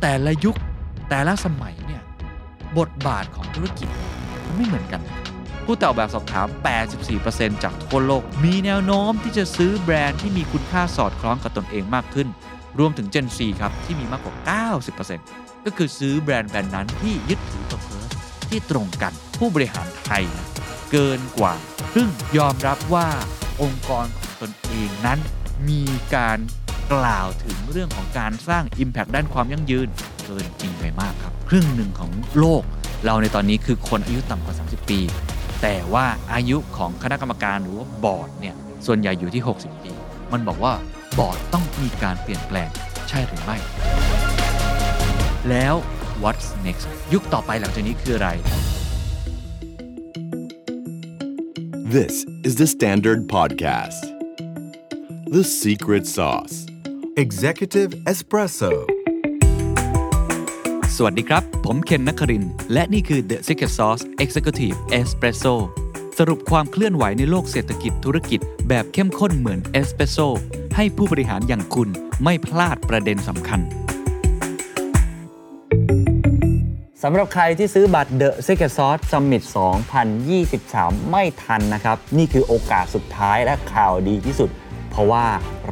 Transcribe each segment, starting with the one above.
แต่ละยุคแต่ละสมัยเนี่ยบทบาทของธุรกิจมันไม่เหมือนกัน ผู้ตอบแบบสอบถาม 84%จากทั่วโลก มีแนวโน้มที่จะซื้อแบรนด์ที่มีคุณค่าสอดคล้องกับตนเองมากขึ้น รวมถึง Gen C ครับ ที่มีมากกว่า 90%ก็คือซื้อแบรนด์แบรนด์นั้นที่ยึดถือตัวเพิร์ที่ตรงกันผู้บริหารไทยนะเกินกว่าครึ่งยอมรับว่าองค์กรของตนเองนั้น มีการ กล่าวถึงเรื่องของการสร้าง Impact ด้านความยั่งยืนเกินจริงไปมากครับ ครึ่งหนึ่งของโลก เราในตอนนี้คือคนอายุต่ำกว่า 30 ปี แต่ว่าอายุของคณะกรรมการหรือว่าบอร์ดเนี่ยส่วนใหญ่อยู่ที่ 60 ปี มันบอกว่าบอร์ดต้องมีการเปลี่ยนแปลงใช่หรือไม่ แล้ว what's next ยุคต่อไปหลังจากนี้คืออะไร This is the Standard Podcast. The Secret Sauce. Executive Espresso สวัสดีครับ ผมเคนนักครินทร์และนี่คือ The Secret Sauce Executive Espresso สรุปความเคลื่อนไหวในโลกเศรษฐกิจธุรกิจแบบเข้มข้นเหมือนเอสเปรสโซให้ผู้บริหารอย่างคุณไม่พลาดประเด็นสำคัญสำหรับใครที่ซื้อบัตร The Secret Sauce Summit 2023 ไม่ทันนะครับ นี่คือโอกาสสุดท้ายและข่าวดีที่สุดเพ ราะว่า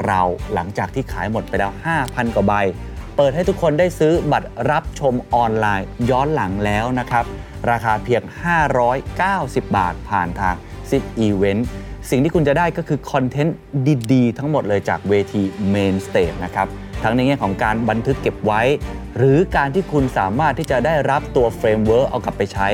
เราหลังจากที่ขายหมดไปแล้ว 5,000 กว่าใบ เปิดให้ทุกคนได้ซื้อบัตรรับชมออนไลน์ย้อนหลังแล้วนะครับ ราคาเพียง 590 บาทผ่านทาง Zip Event สิ่งที่คุณจะได้ก็คือคอนเทนต์ดีๆ ทั้งหมดเลยจากเวที Main Stage นะครับทั้งในแง่ของการบันทึกเก็บไว้ หรือการที่คุณสามารถที่จะได้รับตัว framework เอากลับไปใช้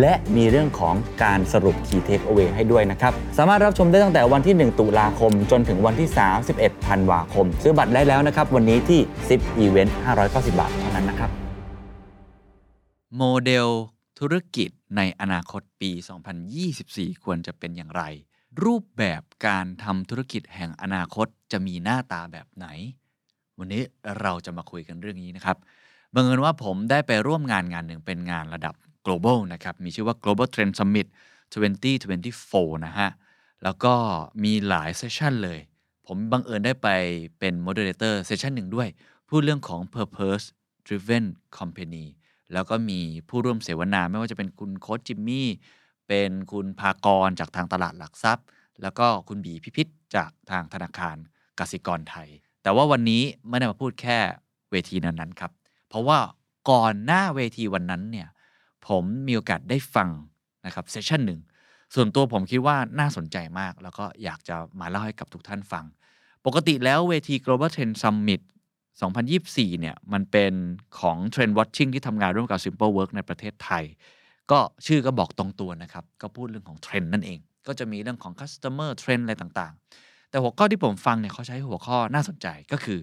และมีเรื่องของการสรุป Key Takeaway ให้ด้วยนะครับ สามารถรับชมได้ตั้งแต่วันที่ 1 ตุลาคม จนถึงวันที่ 31ธันวาคม ซื้อบัตรได้แล้วนะครับ วันนี้ที่ Zipevent 590 บาทเท่านั้นนะครับ โมเดลธุรกิจในอนาคตปี 2024 ควรจะเป็นอย่างไร รูปแบบการทำธุรกิจแห่งอนาคตจะมีหน้าตาแบบไหน วันนี้เราจะมาคุยกันเรื่องนี้นะครับบังเอิญว่าผมได้ไปร่วมงานงานหนึ่งเป็นงานระดับ global นะครับ มีชื่อว่า global trend summit 2024 นะฮะ แล้วก็มีหลายเซสชันเลย ผมบังเอิญได้ไปเป็น moderator เซสชันหนึ่งด้วย พูดเรื่องของ purpose driven company แล้วก็มีผู้ร่วมเสวนาไม่ว่าจะเป็นคุณโค้ชจิมมี่ เป็นคุณภากรจากทางตลาดหลักทรัพย์ แล้วก็คุณบีพิพิธจากทางธนาคารกสิกรไทย แต่ว่าวันนี้ไม่ได้มาพูดแค่เวทีนั้นๆครับ เพราะว่าก่อนหน้าเวทีวันนั้นเนี่ย ผมมีโอกาสได้ฟังนะครับเซสชันหนึ่งส่วนตัวผมคิดว่าน่าสนใจมาก แล้วก็อยากจะมาเล่าให้กับทุกท่านฟัง ปกติแล้วเวที Global Trend Summit 2024 เนี่ย มันเป็นของ Trend Watching ที่ทำงานร่วมกับ Simple Work ในประเทศไทย ก็ชื่อก็บอกตรงตัวนะครับ ก็พูดเรื่องของเทรนด์นั่นเอง ก็จะมีเรื่องของ Customer Trend อะไรต่างๆ แต่หัวข้อที่ผมฟังเนี่ยเขาใช้หัวข้อน่าสนใจก็คือ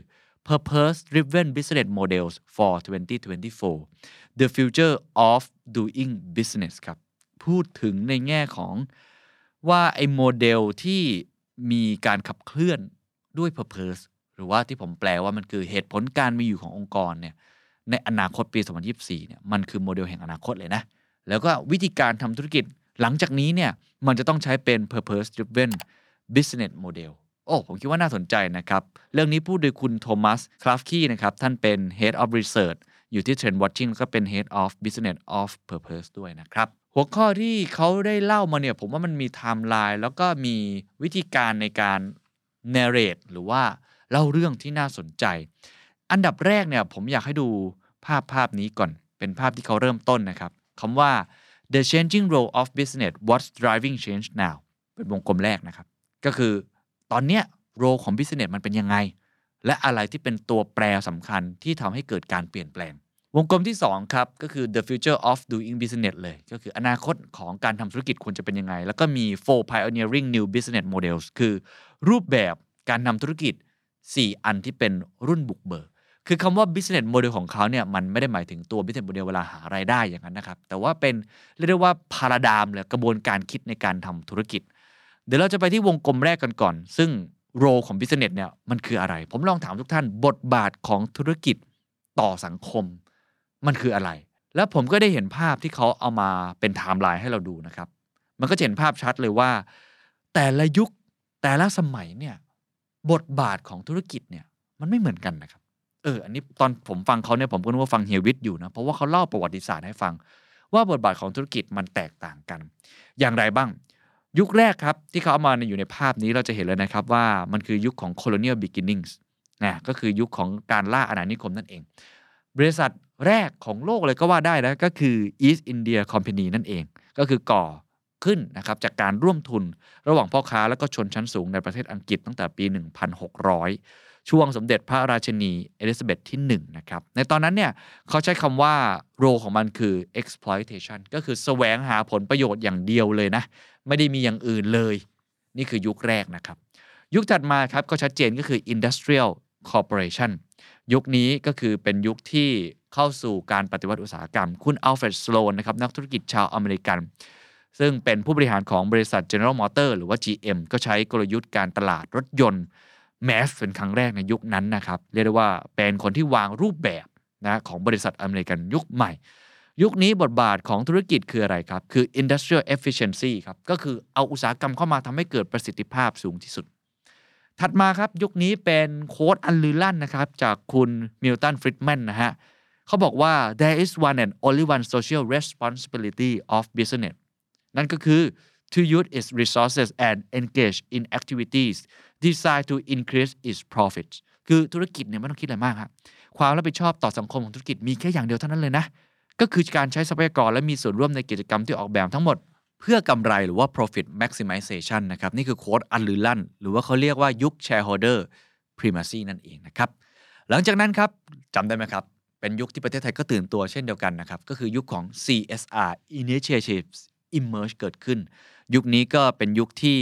Purpose Driven Business Models for 2024 The Future of Doing Business ครับ พูดถึงในแง่ของว่าไอ้โมเดลที่มีการขับเคลื่อนด้วย Purpose หรือว่าที่ผมแปลว่ามันคือเหตุผลการมีอยู่ขององค์กรเนี่ยในอนาคตปี 2024 เนี่ยมันคือโมเดลแห่งอนาคตเลยนะ แล้วก็วิธีการทำธุรกิจหลังจากนี้เนี่ยมันจะต้องใช้เป็น purpose driven business model โอ้ผมคิดว่าน่าสนใจนะครับ เรื่องนี้พูดโดยคุณ Thomas Klaffke นะครับ ท่านเป็น head of research อยู่ที่ Trend Watching แล้วก็เป็น head of business of purpose ด้วยนะครับ หัวข้อที่เขาได้เล่ามาเนี่ย ผมว่ามันมีไทม์ไลน์แล้วก็มีวิธีการในการ narrate หรือว่าเล่าเรื่องที่น่าสนใจ อันดับแรกเนี่ยผมอยากให้ดูภาพภาพนี้ก่อน เป็นภาพที่เขาเริ่มต้นนะครับคำว่า the changing role of business what's driving change now เป็นวงกลมแรกนะครับ ก็คือ ตอนเนี้ย role ของ business มันเป็นยังไง และอะไรที่เป็นตัวแปรสำคัญที่ทำให้เกิดการเปลี่ยนแปลง วงกลมที่ 2 ครับ ก็คือ the future of doing business เลย ก็คืออนาคตของการทำธุรกิจควรจะเป็นยังไง แล้วก็มี four pioneering new business models คือ รูปแบบการทำธุรกิจ 4 อันที่เป็นรุ่นบุกเบิกคือคำว่า business model ของเขาเนี่ยมันไม่ได้หมายถึงตัว business model เวลาหารายได้อย่างนั้นนะครับ แต่ว่าเป็นเรียกได้ว่า paradigm เลยกระบวนการคิดในการทำธุรกิจ เดี๋ยวเราจะไปที่วงกลมแรกกันก่อน ซึ่ง role ของ business เนี่ยมันคืออะไร ผมลองถามทุกท่านบทบาทของธุรกิจต่อสังคม มันคืออะไร แล้วผมก็ได้เห็นภาพที่เขาเอามาเป็นไทม์ไลน์ให้เราดูนะครับ มันก็จะเห็นภาพชัดเลยว่า แต่ละยุคแต่ละสมัยเนี่ยบทบาทของธุรกิจเนี่ยมันไม่เหมือนกันนะครับ เออ อันนี้ตอนผมฟังเขาเนี่ยผมก็นึกว่าฟังเฮียวิทอยู่นะเพราะว่าเขาเล่าประวัติศาสตร์ให้ฟัง ว่าบทบาทของธุรกิจมันแตกต่างกัน อย่างไรบ้าง ยุคแรกครับ ที่เขาเอามาอยู่ในภาพนี้เราจะเห็นเลยนะครับว่ามันคือยุคของ colonial beginnings นะก็คือยุคของการล่าอาณานิคมนั่นเอง บริษัทแรกของโลกเลยก็ว่าได้นะก็คือ East India Company นั่นเอง ก็คือก่อขึ้นนะครับจากการร่วมทุนระหว่างพ่อค้าและก็ชนชั้นสูงในประเทศอังกฤษตั้งแต่ปี 1600 ช่วงสมเด็จพระราชินีเอลิซาเบธที่1นะครับในตอนนั้นเนี่ยเขาใช้คำว่าโรของมันคือ exploitation ก็คือแสวงหาผลประโยชน์อย่างเดียวเลยนะ ไม่ได้มีอย่างอื่นเลย นี่คือยุคแรกนะครับ ยุคถัดมาครับก็ชัดเจนก็คือ industrial corporation ยุคนี้ก็คือเป็นยุคที่เข้าสู่การปฏิวัติอุตสาหกรรม คุณอัลเฟรดสโลนนะครับนักธุรกิจชาวอเมริกัน ซึ่งเป็นผู้บริหารของบริษัท General Motors หรือว่า GM ก็ใช้กลยุทธ์การตลาดรถยนต์ mass เป็นครั้งแรกในยุคนั้นนะครับเรียกได้ว่าเป็นคนที่วางรูปแบบนะของบริษัทอเมริกันยุคใหม่ ยุคนี้บทบาทของธุรกิจคืออะไรครับ คือ industrial efficiency ครับก็คือเอาอุตสาหกรรมเข้ามาทำให้เกิดประสิทธิภาพสูงที่สุด ถัดมาครับยุคนี้เป็นโค้ดอันลือลั่นนะครับจากคุณมิลตันฟริดแมนนะฮะเขาบอกว่า there is one and only one social responsibility of business นั่นก็คือ to use its resources and engage in activities designed to increase its profits คือธุรกิจเนี่ยไม่ต้องคิดอะไรมากครับความรับผิดชอบต่อสังคมของธุรกิจมีแค่อย่างเดียวเท่านั้นเลยนะ ก็คือการใช้ทรัพยากรและมีส่วนร่วมในกิจกรรมที่ออกแบบทั้งหมด เพื่อกำไรหรือว่า profit maximization นะครับ นี่คือโค้ดอันลือลั่น หรือว่าเขาเรียกว่ายุค shareholder primacy นั่นเองนะครับ หลังจากนั้นครับจำได้ไหมครับ เป็นยุคที่ประเทศไทยก็ตื่นตัวเช่นเดียวกันนะครับ ก็คือยุคของ CSR initiatives emerge เกิดขึ้น ยุคนี้ก็เป็นยุคที่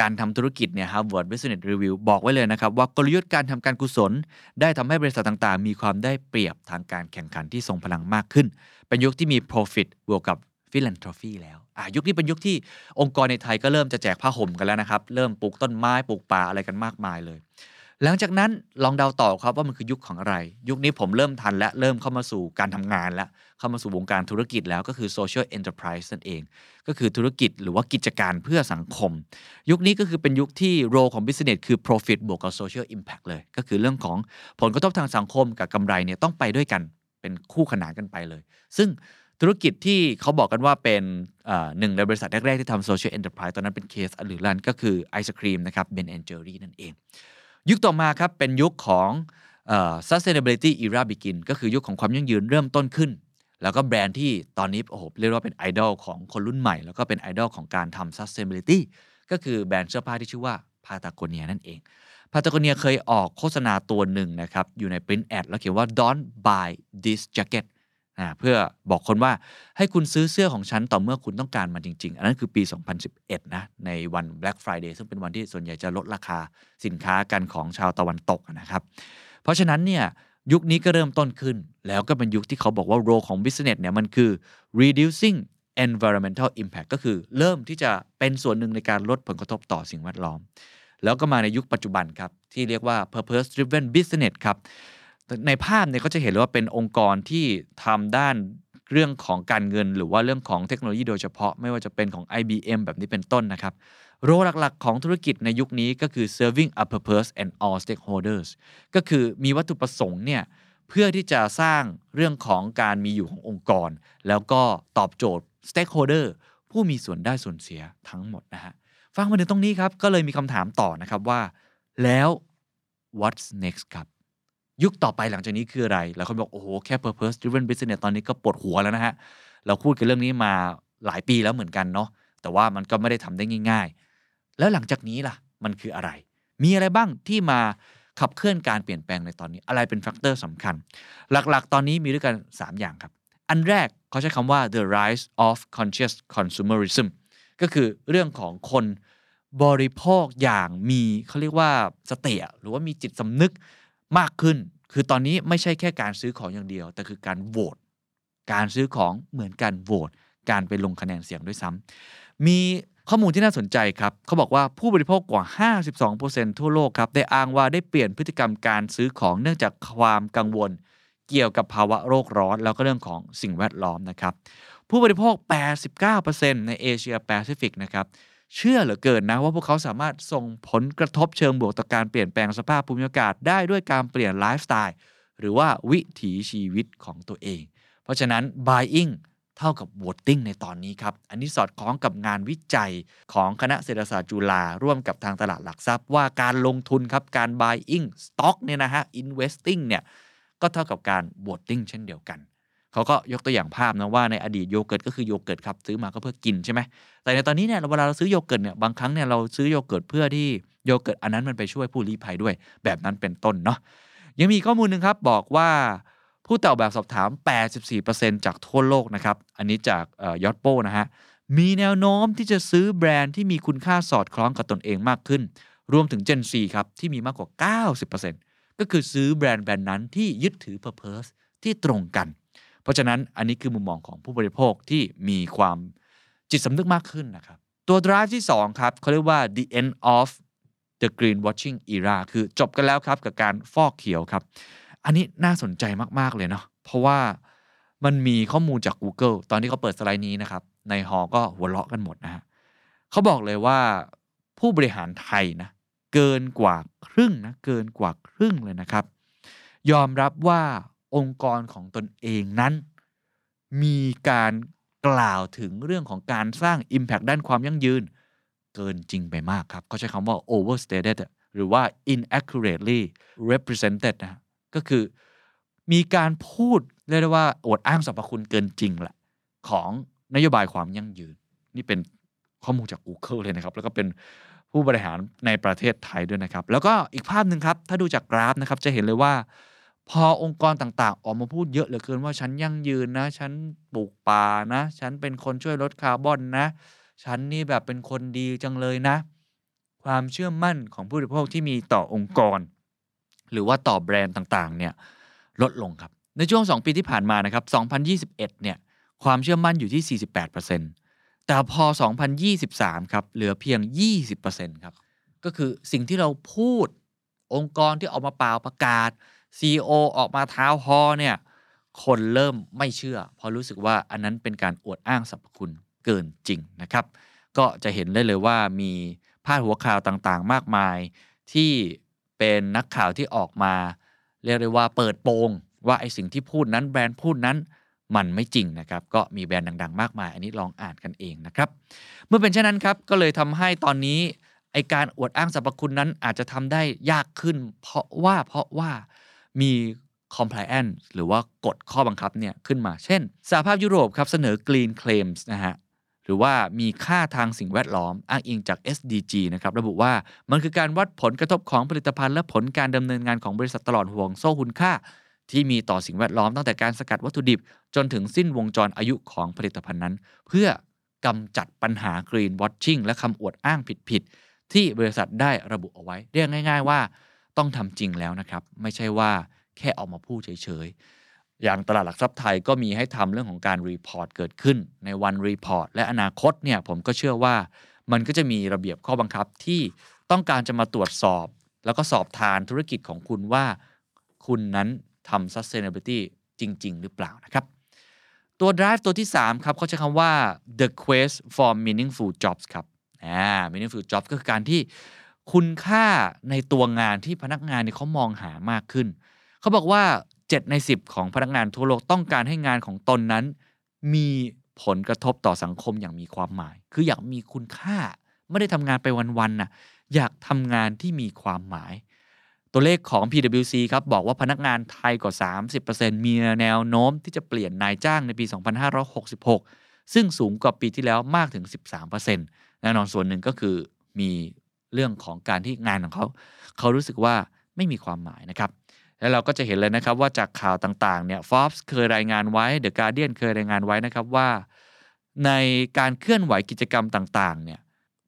การทำธุรกิจเนี่ย Harvard Business Review บอกไว้เลยนะครับ ว่ากลยุทธ์การทำการกุศล ได้ทำให้บริษัทต่างๆ มีความได้เปรียบทางการแข่งขันที่ทรงพลังมากขึ้น เป็นยุคที่มี profit บวกกับ philanthropy แล้วอะยุคนี้เป็นยุคที่องค์กรในไทยก็เริ่มจะแจกผ้าห่มกันแล้วนะครับ เริ่มปลูกต้นไม้ปลูกป่าอะไรกันมากมายเลย หลังจากนั้นลองเดาต่อครับว่ามันคือยุคของอะไร ยุคนี้ผมเริ่มทันและเริ่มเข้ามาสู่การทำงานแล้ว เข้ามาสู่วงการธุรกิจแล้วก็คือ social enterprise นั่นเอง ก็คือธุรกิจหรือว่ากิจการเพื่อสังคม ยุคนี้ก็คือเป็นยุคที่โรของ business คือ profit บวกกับ social impact เลย ก็คือเรื่องของผลกระทบทางสังคมกับกำไรเนี่ยต้องไปด้วยกันเป็นคู่ขนานกันไปเลย ซึ่งธุรกิจที่เขาบอกกันว่าเป็นหนึ่งในบริษัทแรก ๆ ที่ทำ social enterprise ตอนนั้นเป็นเคสหรือรันก็คือไอศครีมนะครับ Ben Jerry นั่นเอง ยุคต่อมาครับเป็นยุคของ sustainability era begin ก็คือยุคของความยั่งยืนเริ่มต้นขึ้น แล้วก็แบรนด์ที่ตอนนี้โอ้โหเรียกว่าเป็นไอดอลของคนรุ่นใหม่ แล้วก็เป็นไอดอลของการทำ sustainability ก็คือแบรนด์เสื้อผ้าที่ชื่อว่า Patagonia นั่นเอง Patagonia เคยออกโฆษณาตัวหนึ่งนะครับ อยู่ใน print ad แล้วเขียนว่า don't buy this jacket นะเพื่อบอกคนว่าให้คุณซื้อเสื้อของฉันต่อเมื่อคุณต้องการมันจริง ๆ อันนั้นคือปี 2011 นะ ในวัน Black Friday ซึ่งเป็นวันที่ส่วนใหญ่จะลดราคาสินค้ากันของชาวตะวันตกนะครับ เพราะฉะนั้นเนี่ยยุคนี้ก็เริ่มต้นขึ้น แล้วก็เป็นยุคที่เขาบอกว่าโรของ business เนี่ยมันคือ reducing environmental impact ก็คือเริ่มที่จะเป็นส่วนหนึ่งในการลดผลกระทบต่อสิ่งแวดล้อม แล้วก็มาในยุคปัจจุบันครับ ที่เรียกว่า purpose driven business ครับ ในภาพเนี่ยก็จะเห็นเลยว่าเป็นองค์กรที่ทำด้านเรื่องของการเงิน หรือว่าเรื่องของเทคโนโลยีโดยเฉพาะไม่ว่าจะเป็นของ IBM แบบนี้เป็นต้นนะครับโรหลัก ๆ ของธุรกิจในยุคนี้ก็คือ serving a purpose and all stakeholders ก็คือมีวัตถุประสงค์เนี่ยเพื่อที่จะสร้างเรื่องของการมีอยู่ขององค์กร แล้วก็ตอบโจทย์ stakeholder ผู้มีส่วนได้ส่วนเสียทั้งหมดนะฮะฟังมาถึงตรงนี้ครับ ก็เลยมีคำถามต่อนะครับว่า แล้ว what's next ครับ ยุคต่อไปหลังจากนี้คืออะไรแล้วเขาบอกโอ้โหแค่ purpose driven business ตอนนี้ก็ปวดหัวแล้วนะฮะเราพูดกันเรื่องนี้มาหลายปีแล้วเหมือนกันเนาะแต่ว่ามันก็ไม่ได้ทำได้ง่าย ๆ แล้วหลังจากนี้ล่ะ มันคืออะไร มีอะไรบ้างที่มาขับเคลื่อนการเปลี่ยนแปลงในตอนนี้ อะไรเป็นแฟกเตอร์สำคัญ หลักๆ ตอนนี้มีด้วยกัน 3 อย่างครับ อันแรกเขาใช้คำว่า the rise of conscious consumerism ก็คือเรื่องของคนบริโภคอย่างมีเขาเรียกว่าสเติหรือว่ามีจิตสำนึก มากขึ้น คือตอนนี้ไม่ใช่แค่การซื้อของอย่างเดียว แต่คือการโหวตการซื้อของเหมือนการโหวตการไปลงคะแนนเสียงด้วยซ้ำมีข้อมูลที่น่าสนใจครับ เขาบอกว่าผู้บริโภคกว่า 52%ทั่วโลกครับ ได้อ้างว่าได้เปลี่ยนพฤติกรรมการซื้อของเนื่องจากความกังวล เกี่ยวกับภาวะโรคร้อน แล้วก็เรื่องของสิ่งแวดล้อมนะครับ ผู้บริโภค 89%ในเอเชียแปซิฟิกนะครับ เชื่อเหลือเกินนะว่าพวกเขาสามารถส่งผลกระทบเชิงบวกต่อการเปลี่ยนแปลงสภาพภูมิอากาศได้ด้วยการเปลี่ยนไลฟ์สไตล์หรือว่าวิถีชีวิตของตัวเอง เพราะฉะนั้น buying เท่ากับ voting ในตอนนี้ครับ อันนี้สอดคล้องกับงานวิจัยของคณะเศรษฐศาสตร์จุฬาร่วมกับทางตลาดหลักทรัพย์ ว่าการลงทุนครับการ buying stock เนี่ยนะฮะ investing เนี่ยก็เท่ากับการ voting เช่นเดียวกัน เขาก็ยกตัวอย่างภาพนะว่าในอดีตโยเกิร์ตก็คือโยเกิร์ตครับซื้อมาก็เพื่อกินใช่ไหมแต่ในตอนนี้เนี่ยเวลาเราซื้อโยเกิร์ตเนี่ยบางครั้งเนี่ยเราซื้อโยเกิร์ตเพื่อที่โยเกิร์ตอันนั้นมันไปช่วยผู้ลี้ภัยด้วย แบบนั้นเป็นต้นเนาะยังมีข้อมูลหนึ่งครับบอกว่าผู้ตอบแบบสอบถาม 84%จากทั่วโลกนะครับ อันนี้จากยอดโป้นะฮะ มีแนวโน้มที่จะซื้อแบรนด์ที่มีคุณค่าสอดคล้องกับตนเองมากขึ้น รวมถึง Gen C ครับ ที่มีมากกว่า 90%ก็คือซื้อแบรนด์แบรนด์นั้นที่ยึดถือ Purpose ที่ตรงกัน เพราะฉะนั้นอันนี้คือมุมมองของผู้บริโภคที่มีความจิตสำนึกมากขึ้นนะครับ ตัว drive ที่ 2 ครับเขาเรียกว่า the end of the green watching era คือจบกันแล้วครับกับการฟอกเขียวครับ อันนี้น่าสนใจมาก ๆ เลยเนาะเพราะว่ามันมีข้อมูลจาก Google ตอนที่เขาเปิดสไลด์นี้นะครับ ในหอก็หัวเราะกันหมดนะฮะเขาบอกเลยว่าผู้บริหารไทยนะเกินกว่าครึ่งนะเกินกว่าครึ่งเลยนะครับ ยอมรับว่า องค์กรของตนเองนั้น มีการกล่าวถึงเรื่องของการสร้าง Impact ด้านความยั่งยืน เกินจริงไปมากครับเขาใช้คำว่า overstated หรือว่า inaccurately represented นะก็คือมีการพูดเรียกได้ว่าอวดอ้างสรรพคุณเกินจริงแหละของนโยบายความยั่งยืน นี่เป็นข้อมูลจาก Google เลยนะครับ แล้วก็เป็นผู้บริหารในประเทศไทยด้วยนะครับ แล้วก็อีกภาพหนึ่งครับ ถ้าดูจากกราฟนะครับ จะเห็นเลยว่า พอองค์กรต่างๆ ออกมาพูดเยอะเหลือเกินว่าฉันยั่งยืนนะ ฉันปลูกป่านะ ฉันเป็นคนช่วยลดคาร์บอนนะ ฉันนี่แบบเป็นคนดีจังเลยนะ ความเชื่อมั่นของผู้บริโภคที่มีต่อองค์กร หรือว่าต่อแบรนด์ต่างๆเนี่ยลดลงครับ ในช่วง 2 ปีที่ผ่านมานะครับ2021เนี่ยความเชื่อมั่นอยู่ที่ 48%แต่พอ 2023ครับเหลือเพียง 20%ครับก็คือสิ่งที่เราพูดองค์กรที่ออกมาเปล่าประกาศ CEO อออกมาเท้าฮอเนี่ยคนเริ่มไม่เชื่อ เพราะรู้สึกว่าอันนั้นเป็นการอวดอ้างสรรพคุณเกินจริงนะครับ ก็จะเห็นได้เลยว่ามีพาดหัวข่าวต่างๆ มากมาย ที่เป็นนักข่าวที่ออกมา เรียกได้ว่าเปิดโปงว่าไอสิ่งที่พูดนั้นแบรนด์พูดนั้นมันไม่จริงนะครับ ก็มีแบรนด์ดัง ๆ มากมาย อันนี้ลองอ่านกันเองนะครับ เมื่อเป็นเช่นนั้นครับก็เลยทำให้ตอนนี้ไอการอวดอ้างสรรพคุณนั้นอาจจะทำได้ยากขึ้น เพราะว่าเพราะว่า มี compliance หรือว่ากฎข้อบังคับเนี่ยขึ้นมา เช่น สหภาพยุโรปครับเสนอ green claims นะฮะหรือว่ามีค่าทางสิ่งแวดล้อมอ้างอิงจาก SDG นะครับระบุว่ามันคือการวัดผลกระทบของผลิตภัณฑ์ และผลการดำเนินงานของบริษัทตลอดห่วงโซ่คุณค่า ที่มีต่อสิ่งแวดล้อมตั้งแต่การสกัดวัตถุดิบ จนถึงสิ้นวงจรอายุของผลิตภัณฑ์นั้น เพื่อกำจัดปัญหา greenwashing และคำอวดอ้างผิดๆที่บริษัทได้ระบุเอาไว้ เรียกง่าย ๆ ว่า ต้องทำจริงแล้วนะครับ ไม่ใช่ว่าแค่ออกมาพูดเฉยๆ อย่างตลาดหลักทรัพย์ไทยก็มีให้ทำเรื่องของการ report เกิดขึ้น ในวันรีพอร์ตและอนาคตเนี่ยผมก็เชื่อว่ามันก็จะมีระเบียบข้อบังคับที่ต้องการจะมาตรวจสอบ แล้วก็สอบทานธุรกิจของคุณว่า คุณนั้นทำ sustainability จริง ๆ หรือเปล่านะครับตัว drive ตัวที่ 3 ครับเขาใช้คำว่า the quest for meaningful jobs ครับอ่า meaningful jobs ก็คือการที่ คุณค่าในตัวงานที่พนักงานเนี่ยเขามองหามากขึ้น เขาบอกว่า 7 ใน 10 ของพนักงานทั่วโลกต้องการให้งานของตนนั้น มีผลกระทบต่อสังคมอย่างมีความหมาย คืออยากมีคุณค่า ไม่ได้ทำงานไปวันๆน่ะ อยากทำงานที่มีความหมาย ตัวเลขของ PwC ครับบอกว่าพนักงานไทยกว่า 30%มีแนวโน้มที่จะเปลี่ยนนายจ้างในปี 2566 ซึ่งสูงกว่าปีที่แล้วมากถึง 13%แน่นอนส่วนหนึ่งก็คือมี เรื่องของการที่งานของเขาเขารู้สึกว่าไม่มีความหมายนะครับ แล้วเราก็จะเห็นเลยนะครับว่าจากข่าวต่างๆเนี่ย Forbes เคยรายงานไว้ The Guardian เคยรายงานไว้นะครับว่า ในการเคลื่อนไหวกิจกรรมต่างๆเนี่ย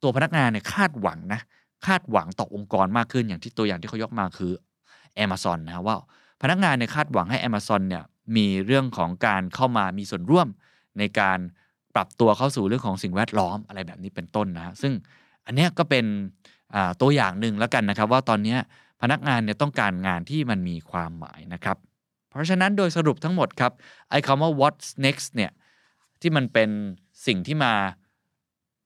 ตัวพนักงานเนี่ยคาดหวังนะคาดหวังต่อองค์กรมากขึ้นอย่างที่ตัวอย่างที่เขายกมาคือ Amazon นะว่าพนักงานเนี่ยคาดหวังให้ Amazon เนี่ยมีเรื่องของการเข้ามามีส่วนร่วมในการปรับตัวเข้าสู่เรื่องของสิ่งแวดล้อมอะไรแบบนี้เป็นต้นนะซึ่งอันนี้ก็เป็น ตัวอย่างหนึ่งแล้วกันนะครับ ว่าตอนนี้พนักงานเนี่ยต้องการงานที่มันมีความหมายนะครับ เพราะฉะนั้นโดยสรุปทั้งหมดครับไอ้คำว่า what's next เนี่ยที่มันเป็นสิ่งที่มา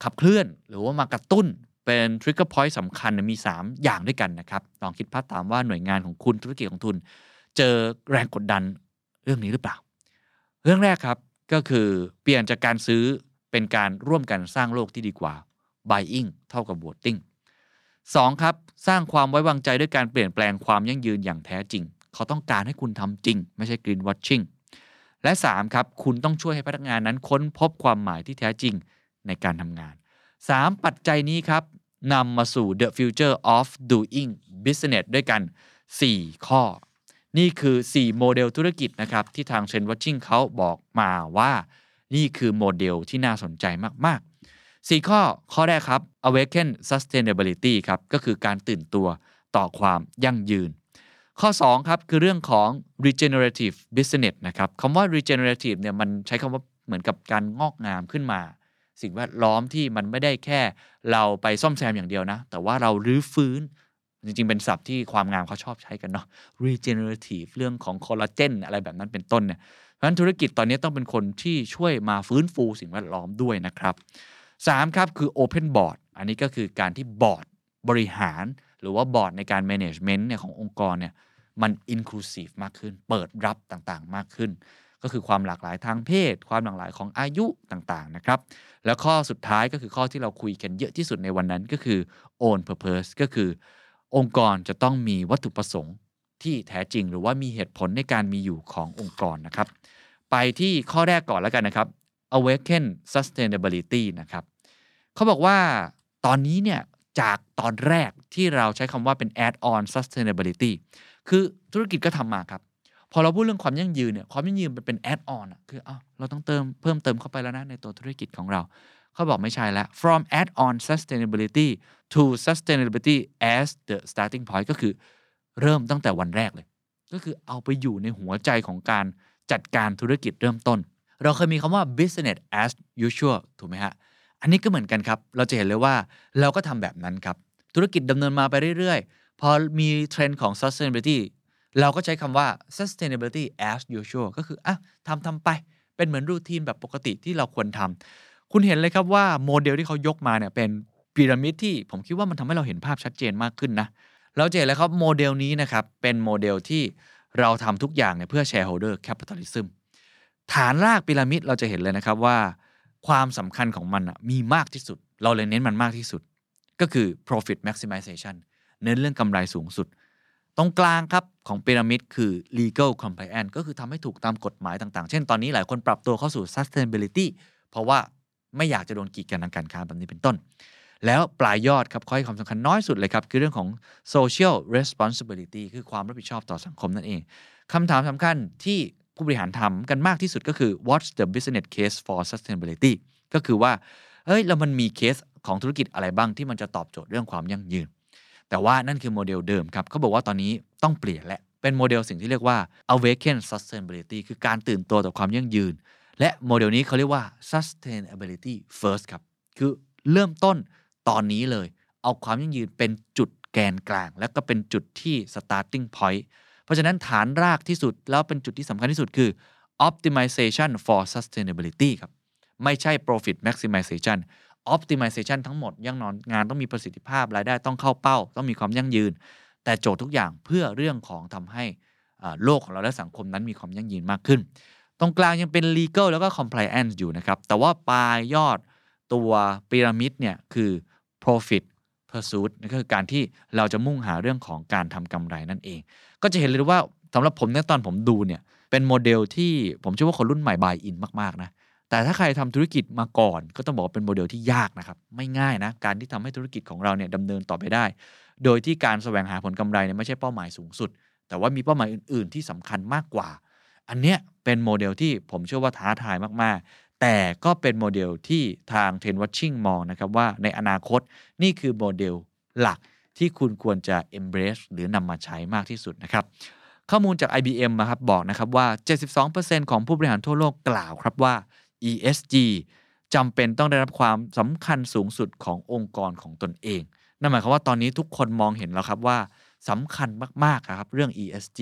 ขับเคลื่อน หรือว่ามากระตุ้นเป็น trigger point สำคัญมี 3 อย่างด้วยกันนะครับลองคิดภาพตามว่าหน่วยงานของคุณธุรกิจของทุนเจอแรงกดดันเรื่องนี้หรือเปล่า เรื่องแรกครับก็คือเปลี่ยนจากการซื้อเป็นการร่วมกันสร้างโลกที่ดีกว่า buying เท่ากับ voting 2 ครับสร้างความไว้วางใจด้วยการเปลี่ยนแปลงความยั่งยืนอย่างแท้จริง เขาต้องการให้คุณทำจริง ไม่ใช่ green watching และ 3 ครับคุณต้องช่วยให้พนักงานนั้นค้นพบความหมายที่แท้จริงในการทำงาน 3 ปัจจัยนี้ครับนำมาสู่ the future of doing business ด้วยกัน 4 ข้อ นี่คือ 4 โมเดลธุรกิจนะครับที่ทาง Trend Watching เขาบอกมาว่า นี่คือโมเดลที่น่าสนใจมากๆ 4 ข้อข้อแรกครับ awaken sustainability ครับก็คือการตื่นตัวต่อความยั่งยืน ข้อ 2 ครับ คือเรื่องของ regenerative business นะครับคำว่า regenerative เนี่ยมันใช้คำว่าเหมือนกับการงอกงามขึ้นมา สิ่งแวดล้อมที่มันไม่ได้แค่เราไปซ่อมแซมอย่างเดียวนะ แต่ว่าเรารื้อฟื้นจริง ๆ เป็นศัพท์ที่ความงามเขาชอบใช้กันเนาะ regenerative เรื่องของคอลลาเจนอะไรแบบนั้นเป็นต้นเนี่ยเพราะฉะนั้นธุรกิจตอนนี้ต้องเป็นคนที่ช่วยมาฟื้นฟูสิ่งแวดล้อมด้วยนะครับ 3ครับคือ Open Board อันนี้ก็คือการที่บอร์ดบริหาร หรือว่าบอร์ดในการ management เนี่ยขององค์กรเนี่ยมัน inclusive มากขึ้น เปิดรับต่างๆ มากขึ้น ก็คือความหลากหลายทางเพศ ความหลากหลายของอายุต่างๆนะครับแล้วข้อสุดท้ายก็คือข้อที่เราคุยกันเยอะที่สุดในวันนั้นก็คือ own purpose ก็คือ องค์กรจะต้องมีวัตถุประสงค์ที่แท้จริงหรือว่ามีเหตุผลในการมีอยู่ขององค์กรนะครับ ไปที่ข้อแรกก่อนแล้วกันนะครับ awaken sustainability นะครับเขาบอกว่าตอนนี้เนี่ยจากตอนแรกที่เราใช้คำว่าเป็น add on sustainability คือธุรกิจก็ทำมาครับพอเราพูดเรื่องความยั่งยืนเนี่ยความยั่งยืนมันเป็น add on อะคืออ้าเราต้องเติมเพิ่มเติมเข้าไปแล้วนะในตัวธุรกิจของเรา เขาบอกไม่ใช่แล้ว from add on sustainability to sustainability as the starting point ก็คือเริ่มตั้งแต่วันแรกเลย ก็คือเอาไปอยู่ในหัวใจของการจัดการธุรกิจเริ่มต้น เราเคยมีคำว่า business as usual ถูกไหมฮะ อันนี้ก็เหมือนกันครับ เราจะเห็นเลยว่าเราก็ทำแบบนั้นครับ ธุรกิจดำเนินมาไปเรื่อยๆ พอมีเทรนด์ของ sustainability เราก็ใช้คำว่า sustainability as usual ก็คืออะทำทำไป เป็นเหมือน routine แบบปกติที่เราควรทำ คุณเห็นเลยครับว่าโมเดลที่เขายกมาเนี่ยเป็นพีระมิดที่ผมคิดว่ามันทำให้เราเห็นภาพชัดเจนมากขึ้นนะ เราจะเห็นเลยครับโมเดลนี้นะครับ เป็นโมเดลที่เราทำทุกอย่างเนี่ยเพื่อ shareholder capitalism ฐานรากพีระมิดเราจะเห็นเลยนะครับว่า ความสำคัญของมันมีมากที่สุด เราเลยเน้นมันมากที่สุด ก็คือ profit maximization เน้นเรื่องกำไรสูงสุด ตรงกลางครับของพีระมิดคือ legal compliance ก็คือทำให้ถูกตามกฎหมายต่างๆ เช่นตอนนี้หลายคนปรับตัวเข้าสู่ sustainability เพราะว่าไม่อยากจะโดนกีดกันทางการค้าแบบนี้เป็นต้น แล้วปลายยอดครับข้อให้ความสำคัญน้อยสุดเลยครับ คือเรื่องของ social responsibility คือความรับผิดชอบต่อสังคมนั่นเองคำถามสำคัญที่ ผู้บริหารทำกันมากที่สุดก็คือ what's the business case for sustainability ก็คือว่าเอ้ยแล้วมันมีเคสของธุรกิจอะไรบ้างที่มันจะตอบโจทย์เรื่องความยั่งยืน แต่ว่านั่นคือโมเดลเดิมครับเขาบอกว่าตอนนี้ต้องเปลี่ยนและเป็นโมเดลสิ่งที่เรียกว่า awaken sustainability คือการตื่นตัวต่อความยั่งยืน และโมเดลนี้เขาเรียกว่า sustainability first ครับ คือเริ่มต้นตอนนี้เลย เอาความยั่งยืนเป็นจุดแกนกลาง และก็เป็นจุดที่ starting point เพราะฉะนั้นฐานรากที่สุดแล้วเป็นจุดที่สำคัญที่สุดคือ optimization for sustainability ครับ ไม่ใช่ profit maximization optimization ทั้งหมดยังนอนงานต้องมีประสิทธิภาพรายได้ต้องเข้าเป้า ต้องมีความยั่งยืน แต่โจทย์ทุกอย่างเพื่อเรื่องของทำให้โลกของเราและสังคมนั้นมีความยั่งยืนมากขึ้น ตรงกลางยังเป็น legal แล้วก็ compliance อยู่นะครับ แต่ว่าปลายยอดตัวพีระมิดเนี่ยคือ profit pursuit นั่นก็คือการที่เราจะมุ่งหาเรื่องของการทำกำไรนั่นเอง ก็จะเห็นเลยว่าสำหรับผมเนี่ยตอนผมดูเนี่ยเป็นโมเดลที่ผมเชื่อว่าคนรุ่นใหม่ buy in มากๆนะแต่ถ้าใครทำธุรกิจมาก่อน ก็ต้องบอกว่าเป็นโมเดลที่ยากนะครับ ไม่ง่ายนะการที่ทำให้ธุรกิจของเราเนี่ยดำเนินต่อไปได้ โดยที่การแสวงหาผลกำไรเนี่ยไม่ใช่เป้าหมายสูงสุด แต่ว่ามีเป้าหมายอื่น ๆ ที่สำคัญมากกว่า อันเนี้ยเป็นโมเดลที่ผมเชื่อว่าท้าทายมาก แต่ก็เป็นโมเดลที่ทาง TrendWatching มองนะครับว่าในอนาคตนี่คือโมเดลหลักที่คุณควรจะ embrace หรือนำมาใช้มากที่สุดนะครับ ข้อมูลจาก IBM นะครับบอกนะครับว่า 72%ของผู้บริหารทั่วโลกกล่าวครับว่า ESG จำเป็นต้องได้รับความสำคัญสูงสุดขององค์กรของตนเอง นั่นหมายความว่าตอนนี้ทุกคนมองเห็นแล้วครับว่าสำคัญมากๆครับเรื่อง ESG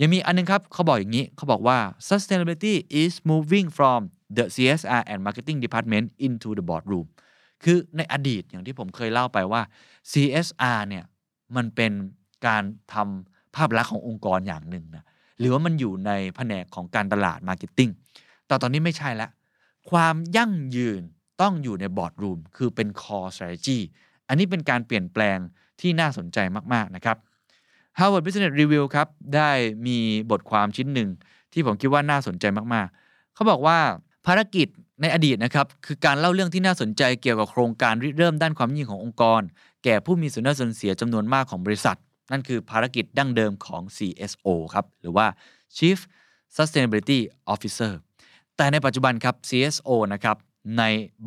ยังมีอันนึงครับเขาบอกอย่างนี้เขาบอกว่า sustainability is moving from the CSR and marketing department into the boardroom คือในอดีตอย่างที่ผมเคยเล่าไปว่า CSR เนี่ยมันเป็นการทำภาพลักษณ์ขององค์กรอย่างหนึ่งนะหรือว่ามันอยู่ในแผนกของการตลาด marketing แต่ตอนนี้ไม่ใช่แล้ว ความยั่งยืนต้องอยู่ใน boardroom คือเป็น core strategy อันนี้เป็นการเปลี่ยนแปลงที่น่าสนใจมาก ๆ นะครับ Harvard Business Review ครับ ได้มีบทความชิ้นหนึ่ง ที่ผมคิดว่าน่าสนใจมากๆ เขาบอกว่าภารกิจในอดีตนะครับ คือการเล่าเรื่องที่น่าสนใจเกี่ยวกับโครงการริเริ่มด้านความยั่งยืนขององค์กร แก่ผู้มีส่วนได้ส่วนเสียจำนวนมากของบริษัท นั่นคือภารกิจดั้งเดิมของ CSO ครับ หรือว่า Chief Sustainability Officer แต่ในปัจจุบันครับ CSO นะครับใน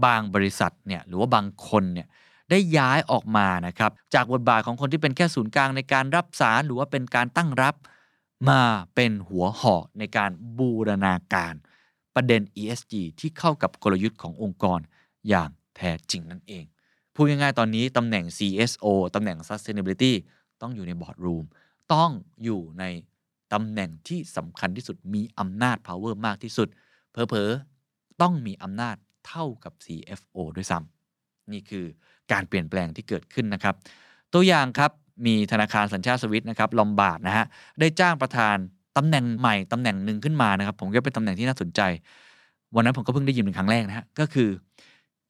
บางบริษัทเนี่ยหรือว่าบางคนเนี่ย ได้ย้ายออกมานะครับจากบทบาทของคนที่เป็นแค่ศูนย์กลางในการรับสารหรือว่าเป็นการตั้งรับ มาเป็นหัวหอกในการบูรณาการประเด็น ESG ที่เข้ากับกลยุทธ์ขององค์กรอย่างแท้จริงนั่นเอง พูดง่ายๆ ตอนนี้ตำแหน่ง CSO ตำแหน่ง Sustainability ต้องอยู่ใน boardroom ต้องอยู่ในตำแหน่งที่สำคัญที่สุดมีอำนาจ power มากที่สุด เพอเพอๆต้องมีอำนาจเท่ากับ CFO ด้วยซ้ำนี่คือ การเปลี่ยนแปลงที่เกิดขึ้นนะครับ ตัวอย่างครับมีธนาคารสัญชาติสวิสนะครับลอมบาร์ดนะฮะได้จ้างประธานตำแหน่งใหม่ตำแหน่งหนึ่งขึ้นมานะครับ ผมก็เป็นตำแหน่งที่น่าสนใจ วันนั้นผมก็เพิ่งได้ยินเป็นครั้งแรกนะฮะก็คือ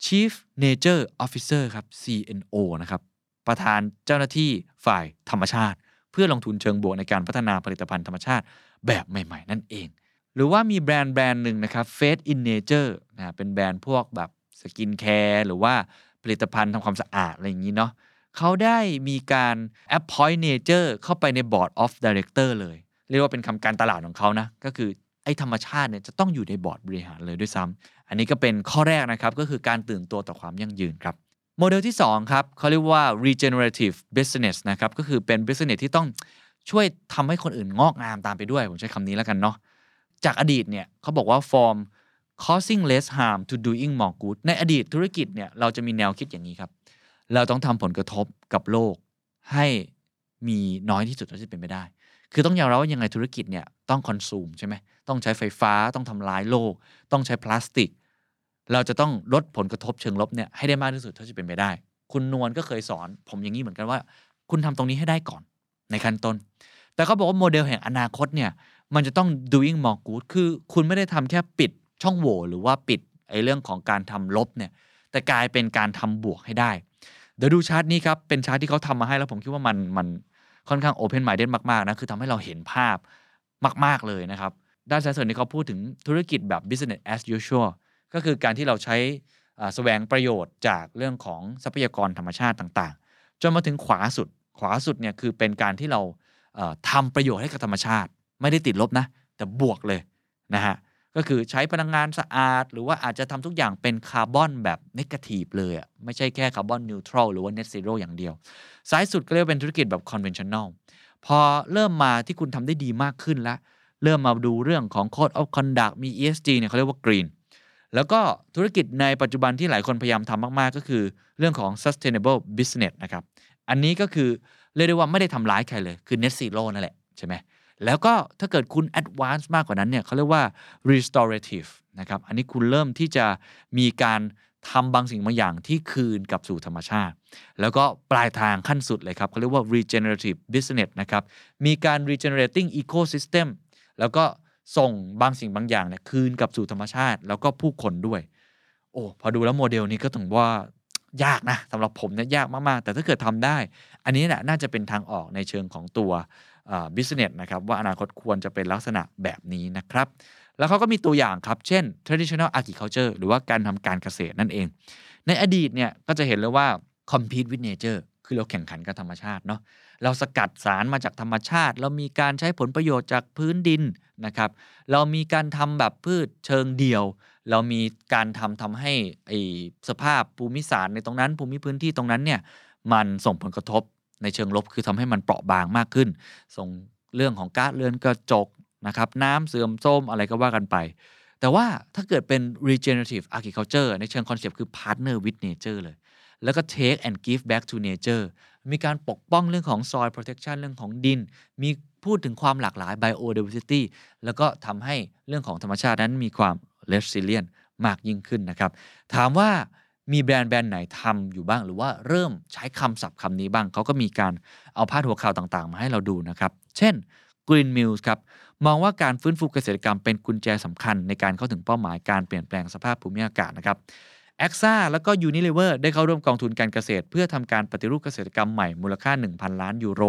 Chief Nature Officer ครับ CNO นะครับประธานเจ้าหน้าที่ฝ่ายธรรมชาติ เพื่อลงทุนเชิงบวกในการพัฒนาผลิตภัณฑ์ธรรมชาติแบบใหม่ ๆ นั่นเอง หรือว่ามีแบรนด์แบรนด์หนึ่งนะครับ Faith in Nature นะเป็นแบรนด์พวกแบบสกินแคร์หรือว่า ผลิตภัณฑ์ทำความสะอาดอะไรอย่างนี้เนาะเขาได้มีการ appoint nature เข้าไปใน board of director เลย เรียกว่าเป็นคำการตลาดของเขานะ ก็คือไอ้ธรรมชาติเนี่ยจะต้องอยู่ในบอร์ดบริหารเลยด้วยซ้ำอันนี้ก็เป็นข้อแรกนะครับก็คือการตื่นตัวต่อความยั่งยืนครับโมเดลที่2ครับเขาเรียกว่า regenerative business นะครับก็คือเป็น business ที่ต้องช่วยทำให้คนอื่นงอกงามตามไปด้วย ผมใช้คำนี้แล้วกันเนาะจากอดีตเนี่ยเขาบอกว่า form causing less harm to doing more good ในอดีตธุรกิจเนี่ยเราจะมีแนวคิดอย่างนี้ครับ เราต้องทำผลกระทบกับโลก ให้มีน้อยที่สุดเท่าที่เป็นไปได้ คือต้องยอมรับว่ายังไงธุรกิจเนี่ยต้องคอนซูมใช่ไหมต้องใช้ไฟฟ้าต้องทำลายโลก ต้องใช้พลาสติก เราจะต้องลดผลกระทบเชิงลบเนี่ยให้ได้มากที่สุดเท่าที่เป็นไปได้ คุณนวลก็เคยสอน ผมอย่างนี้เหมือนกันว่า คุณทำตรงนี้ให้ได้ก่อนในขั้นต้น แต่เขาบอกว่าโมเดลแห่งอนาคตเนี่ยมันจะต้อง doing more good คือคุณไม่ได้ทำแค่ปิด ช่องโหว่หรือว่าปิดไอ้เรื่องของการทำลบเนี่ยแต่กลายเป็นการทำบวกให้ได้ เดี๋ยวดูชาร์ตนี้ครับ เป็นชาร์ตที่เขาทำมาให้แล้วผมคิดว่ามันมันค่อนข้าง open minded มากๆนะคือทำให้เราเห็นภาพมาก ๆเลยนะครับ ด้านซ้ายส่วนนี้เขาพูดถึงธุรกิจแบบ business as usual ก็คือการที่เราใช้แสวงประโยชน์จากเรื่องของทรัพยากรธรรมชาติต่างๆ จนมาถึงขวาสุด ขวาสุดเนี่ยคือเป็นการที่เราเอ่อทำประโยชน์ให้กับธรรมชาติ ไม่ได้ติดลบนะ แต่บวกเลยนะฮะ ก็คือใช้พลังงานสะอาด หรือว่าอาจจะทำทุกอย่างเป็นคาร์บอนแบบ negative เลยอะไม่ใช่แค่ carbon neutral หรือว่าเน t ซีโร่อย่างเดียวซ้ายสุดก็เรียกว่าเป็นธุรกิจแบบ conventional พอเริ่มมาที่คุณทำได้ดีมากขึ้นแล้ว เริ่มมาดูเรื่องของ Code of Conduct มี ESG เนี่ยเขาเรียกว่า Green แล้วก็ธุรกิจในปัจจุบันที่หลายคนพยายามทำมากๆ ก็คือเรื่องของ sustainable business นะครับ อันนี้ก็คือเรียกได้ว่าไม่ได้ทำร้ายใครเลย คือ net zero นั่นแหละใช่ไหม แล้วก็ถ้าเกิดคุณ advance มากกว่านั้นเนี่ยเขาเรียกว่า restorative นะครับ อันนี้คุณเริ่มที่จะมีการทำบางสิ่งบางอย่างที่คืนกลับสู่ธรรมชาติ แล้วก็ปลายทางขั้นสุดเลยครับเขาเรียกว่า regenerative business นะครับ มีการ regenerating ecosystem แล้วก็ส่งบางสิ่งบางอย่างเนี่ยคืนกลับสู่ธรรมชาติ แล้วก็ผู้คนด้วย โอ้พอดูแล้วโมเดลนี้ก็ถึงว่ายากนะสำหรับผมเนี่ยยากมาก ๆ แต่ถ้าเกิดทำได้ อันนี้แหละน่าจะเป็นทางออกในเชิงของตัว บิสเนสนะครับว่าอนาคตควรจะเป็นลักษณะแบบนี้นะครับ แล้วเขาก็มีตัวอย่างครับ เช่น traditional agriculture หรือว่าการทำการเกษตรนั่นเอง ในอดีตเนี่ยก็จะเห็นเลยว่า compete with nature คือเราแข่งขันกับธรรมชาติเนาะเราสกัดสารมาจากธรรมชาติ เรามีการใช้ผลประโยชน์จากพื้นดินนะครับ เรามีการทำแบบพืชเชิงเดี่ยว เรามีการทำทำให้ไอสภาพภูมิศาสตร์ในตรงนั้น ภูมิพื้นที่ตรงนั้นเนี่ยมันส่งผลกระทบ ในเชิงลบคือทำให้มันเปราะบางมากขึ้น ส่งเรื่องของก๊าซเรือนกระจกนะครับน้ำเสื่อมโทรมอะไรก็ว่ากันไป แต่ว่าถ้าเกิดเป็น regenerative agriculture ในเชิงคอนเซปต์คือ partner with nature เลย แล้วก็ take and give back to nature มีการปกป้องเรื่องของ soil protection เรื่องของดิน มีพูดถึงความหลากหลาย biodiversity แล้วก็ทำให้เรื่องของธรรมชาตินั้นมีความ resilient มากยิ่งขึ้นนะครับ ถามว่า มีแบรนด์แบรนด์ไหนทำอยู่บ้าง หรือว่าเริ่มใช้คำศัพท์คำนี้บ้าง เขาก็มีการเอาพาดหัวข่าวต่างๆ มาให้เราดูนะครับ เช่น Green Mills ครับ มองว่าการฟื้นฟูเกษตรกรรมเป็นกุญแจสำคัญในการเข้าถึงเป้าหมายการเปลี่ยนแปลงสภาพภูมิอากาศนะครับแอคซ่าแล้วก็ Unilever ได้เข้าร่วมกองทุนการเกษตร เพื่อทำการปฏิรูปเกษตรกรรมใหม่มูลค่า 1,000 ล้านยูโร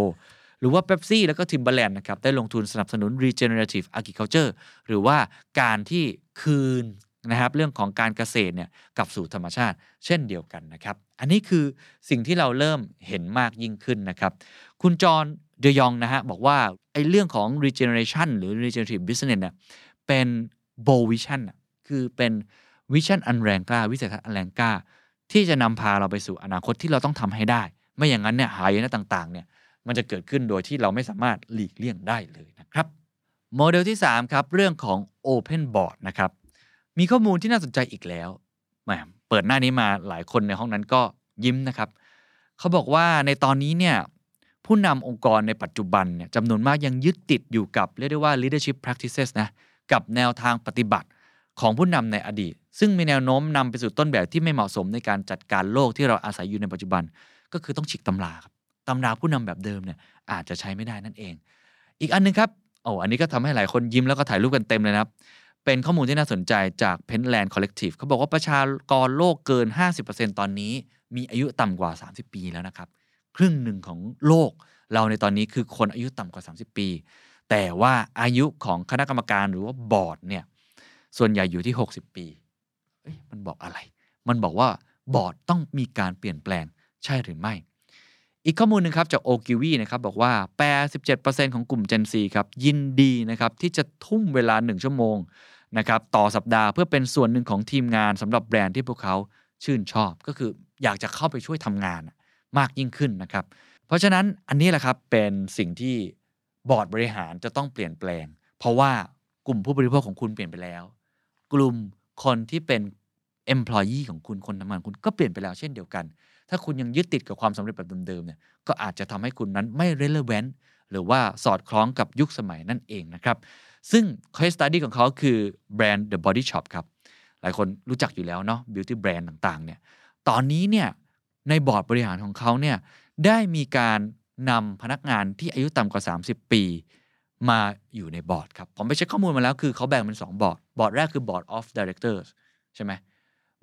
หรือว่าเ e ปซี่แล้วก็ Timberland นะครับได้ลงทุนสนับสนุน regenerative agriculture หรือว่าการที่คืน นะครับเรื่องของการเกษตรเนี่ยกลับสู่ธรรมชาติ เช่นเดียวกันนะครับ อันนี้คือสิ่งที่เราเริ่มเห็นมากยิ่งขึ้นนะครับ คุณจอห์นเดยองนะฮะบอกว่าไอ้เรื่องของ regeneration หรือ regenerative business เนี่ยเป็น bold vision อะคือเป็นวิชั่นอันแรงกล้า วิสัยทัศน์อันแรงกล้า ที่จะนำพาเราไปสู่อนาคตที่เราต้องทำให้ได้ ไม่อย่างนั้นเนี่ยหายนะต่างๆเนี่ยมันจะเกิดขึ้นโดยที่เราไม่สามารถหลีกเลี่ยงได้เลยนะครับโมเดลที่ 3 ครับ เรื่องของ Open Board นะครับ มีข้อมูลที่น่าสนใจอีกแล้วแหมเปิดหน้านี้มาหลายคนในห้องนั้นก็ยิ้มนะครับ เขาบอกว่าในตอนนี้เนี่ยผู้นำองค์กรในปัจจุบันเนี่ยจำนวนมากยังยึดติดอยู่กับเรียกได้ว่า leadership practices นะกับแนวทางปฏิบัติของผู้นำในอดีต ซึ่งมีแนวโน้มนำไปสู่ต้นแบบที่ไม่เหมาะสมในการจัดการโลกที่เราอาศัยอยู่ในปัจจุบัน ก็คือต้องฉีกตำราครับตำราผู้นำแบบเดิมเนี่ยอาจจะใช้ไม่ได้นั่นเอง อีกอันนึงครับโอ้อันนี้ก็ทำให้หลายคนยิ้มแล้วก็ถ่ายรูปกันเต็มเลยนะครับ เป็นข้อมูลที่น่าสนใจจาก Pentland Collective เขาบอกว่าประชากรโลกเกิน 50%ตอนนี้ มีอายุต่ำกว่า 30 ปีแล้วนะครับ ครึ่งหนึ่งของโลกเราในตอนนี้คือคนอายุต่ำกว่า 30 ปี แต่ว่าอายุของคณะกรรมการหรือว่าบอร์ดเนี่ยส่วนใหญ่อยู่ที่ 60 ปีมันบอกอะไร มันบอกว่าบอร์ดต้องมีการเปลี่ยนแปลงใช่หรือไม่ อีกข้อมูลหนึ่งครับจากโอกิวีนะครับบอกว่า 87%ของกลุ่ม Gen Z ครับยินดีนะครับที่จะทุ่มเวลา 1 ชั่วโมง นะครับต่อสัปดาห์เพื่อเป็นส่วนหนึ่งของทีมงานสำหรับแบรนด์ที่พวกเขาชื่นชอบ ก็คืออยากจะเข้าไปช่วยทำงานมากยิ่งขึ้นนะครับ เพราะฉะนั้นอันนี้แหละครับเป็นสิ่งที่บอร์ดบริหารจะต้องเปลี่ยนแปลง เพราะว่ากลุ่มผู้บริโภคของคุณเปลี่ยนไปแล้ว กลุ่มคนที่เป็น employee ของคุณคนทำงานคุณก็เปลี่ยนไปแล้วเช่นเดียวกัน ถ้าคุณยังยึดติดกับความสำเร็จแบบเดิมๆเนี่ยก็อาจจะทำให้คุณนั้นไม่ relevant หรือว่าสอดคล้องกับยุคสมัยนั่นเองนะครับ ซึ่ง case study ของเขาคือแบรนด์ The Body Shop ครับ หลายคนรู้จักอยู่แล้วเนาะ beauty brand ต่างๆ เนี่ย ตอนนี้เนี่ยในบอร์ดบริหารของเขาเนี่ยได้มีการนำพนักงานที่อายุต่ำกว่า 30 ปีมาอยู่ในบอร์ดครับ ผมไปเช็คข้อมูลมาแล้วคือเขาแบ่งเป็น 2 บอร์ด บอร์ดแรกคือ board of directors ใช่ไหม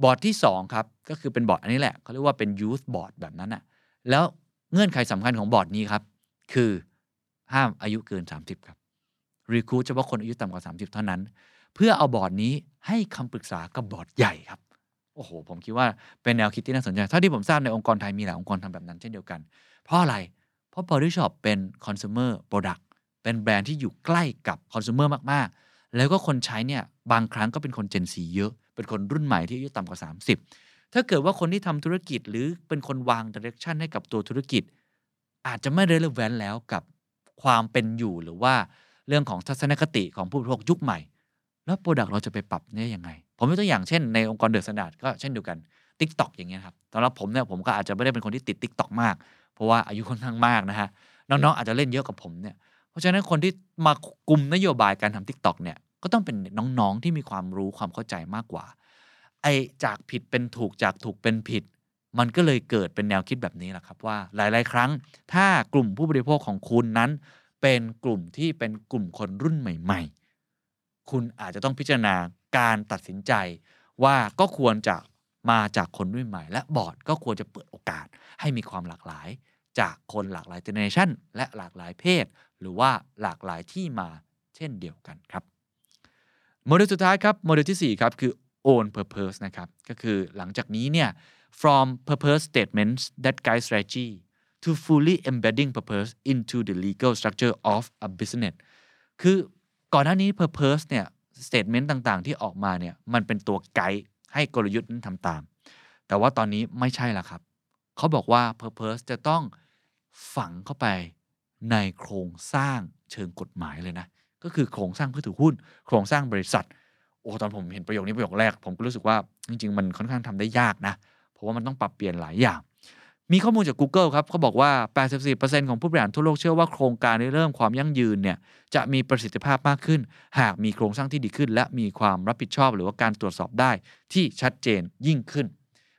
บอร์ดที่ 2 ครับ ก็คือเป็นบอร์ดอันนี้แหละเขาเรียกว่าเป็น youth board แบบนั้นอะแล้วเงื่อนไขสำคัญของบอร์ดนี้ครับ คือห้ามอายุเกิน 30 ครับ recruit เฉพาะคนอายุต่ำกว่า 30 เท่านั้น เพื่อเอาบอร์ดนี้ให้คำปรึกษากับบอร์ดใหญ่ครับโอ้โห ผมคิดว่าเป็นแนวคิดที่น่าสนใจเท่าที่ผมทราบในองค์กรไทยมีหลายองค์กรทำแบบนั้นเช่นเดียวกัน เพราะอะไร เพราะ Body Shop เป็น consumer product เป็นแบรนด์ที่อยู่ใกล้กับ consumer มาก ๆ แล้วก็คนใช้เนี่ยบางครั้งก็เป็นคน Gen Z เยอะ เป็นคนรุ่นใหม่ที่อายุต่ำกว่า 30 ถ้าเกิดว่าคนที่ทำธุรกิจหรือเป็นคนวาง direction ให้กับตัวธุรกิจ อาจจะไม่ relevant แล้วกับความเป็นอยู่หรือว่า เรื่องของทัศนคติของผู้บริโภคยุคใหม่ แล้ว product เราจะไปปรับได้ยังไง ผมยกตัวอย่างเช่นในองค์กร THE STANDARD ก็เช่นเดียวกัน t ิ k t o k อย่างเงี้ยครับสำหรับผมเนี่ยผมก็อาจจะไม่ได้เป็นคนที่ติด TikTok มาก เพราะว่าอายุค่อนข้างมากนะฮะน้องๆอาจจะเล่นเยอะกับผมเนี่ยเพราะฉะนั้นคนที่มากลุ่มนโยบายการทำ t ิ k t o k เนี่ยก็ต้องเป็นน้องๆที่มีความรู้ความเข้าใจมากกว่าไอจากผิดเป็นถูกจากถูกเป็นผิด มันก็เลยเกิดเป็นแนวคิดแบบนี้แหละครับว่าหลาย ๆ ครั้ง ถ้ากลุ่มผู้บริโภคของคุณนั้น เป็นกลุ่มที่เป็นกลุ่มคนรุ่นใหม่ ๆ คุณอาจจะต้องพิจารณาการตัดสินใจ ว่าก็ควรจะมาจากคนรุ่นใหม่ และบอร์ดก็ควรจะเปิดโอกาสให้มีความหลากหลาย จากคนหลากหลายเจเนอเรชันและหลากหลายเพศ หรือว่าหลากหลายที่มาเช่นเดียวกันครับโมเดลสุดท้ายครับโมเดลที่4ครับคือ own purpose นะครับก็คือหลังจากนี้เนี่ย from purpose statements that guide strategy to fully embedding purpose into the legal structure of a business คือก่อนหน้านี้ purpose เนี่ย statement ต่างๆ ที่ออกมาเนี่ยมันเป็นตัวไกด์ให้กลยุทธ์นั้นทำตาม แต่ว่าตอนนี้ไม่ใช่ละครับ เขาบอกว่า purpose จะต้องฝังเข้าไปในโครงสร้างเชิงกฎหมายเลยนะ ก็คือโครงสร้างผู้ถือหุ้น โครงสร้างบริษัท โอ้ตอนผมเห็นประโยคนี้ประโยคแรก ผมก็รู้สึกว่าจริง ๆ มันค่อนข้างทำได้ยากนะ เพราะว่ามันต้องปรับเปลี่ยนหลายอย่าง มีข้อมูลจาก Google ครับเขาบอกว่า 84%ของผู้บริหารทั่วโลกเชื่อว่าโครงการในเริ่มความยั่งยืนเนี่ยจะมีประสิทธิภาพมากขึ้น หากมีโครงสร้างที่ดีขึ้น และมีความรับผิดชอบหรือว่าการตรวจสอบได้ที่ชัดเจนยิ่งขึ้น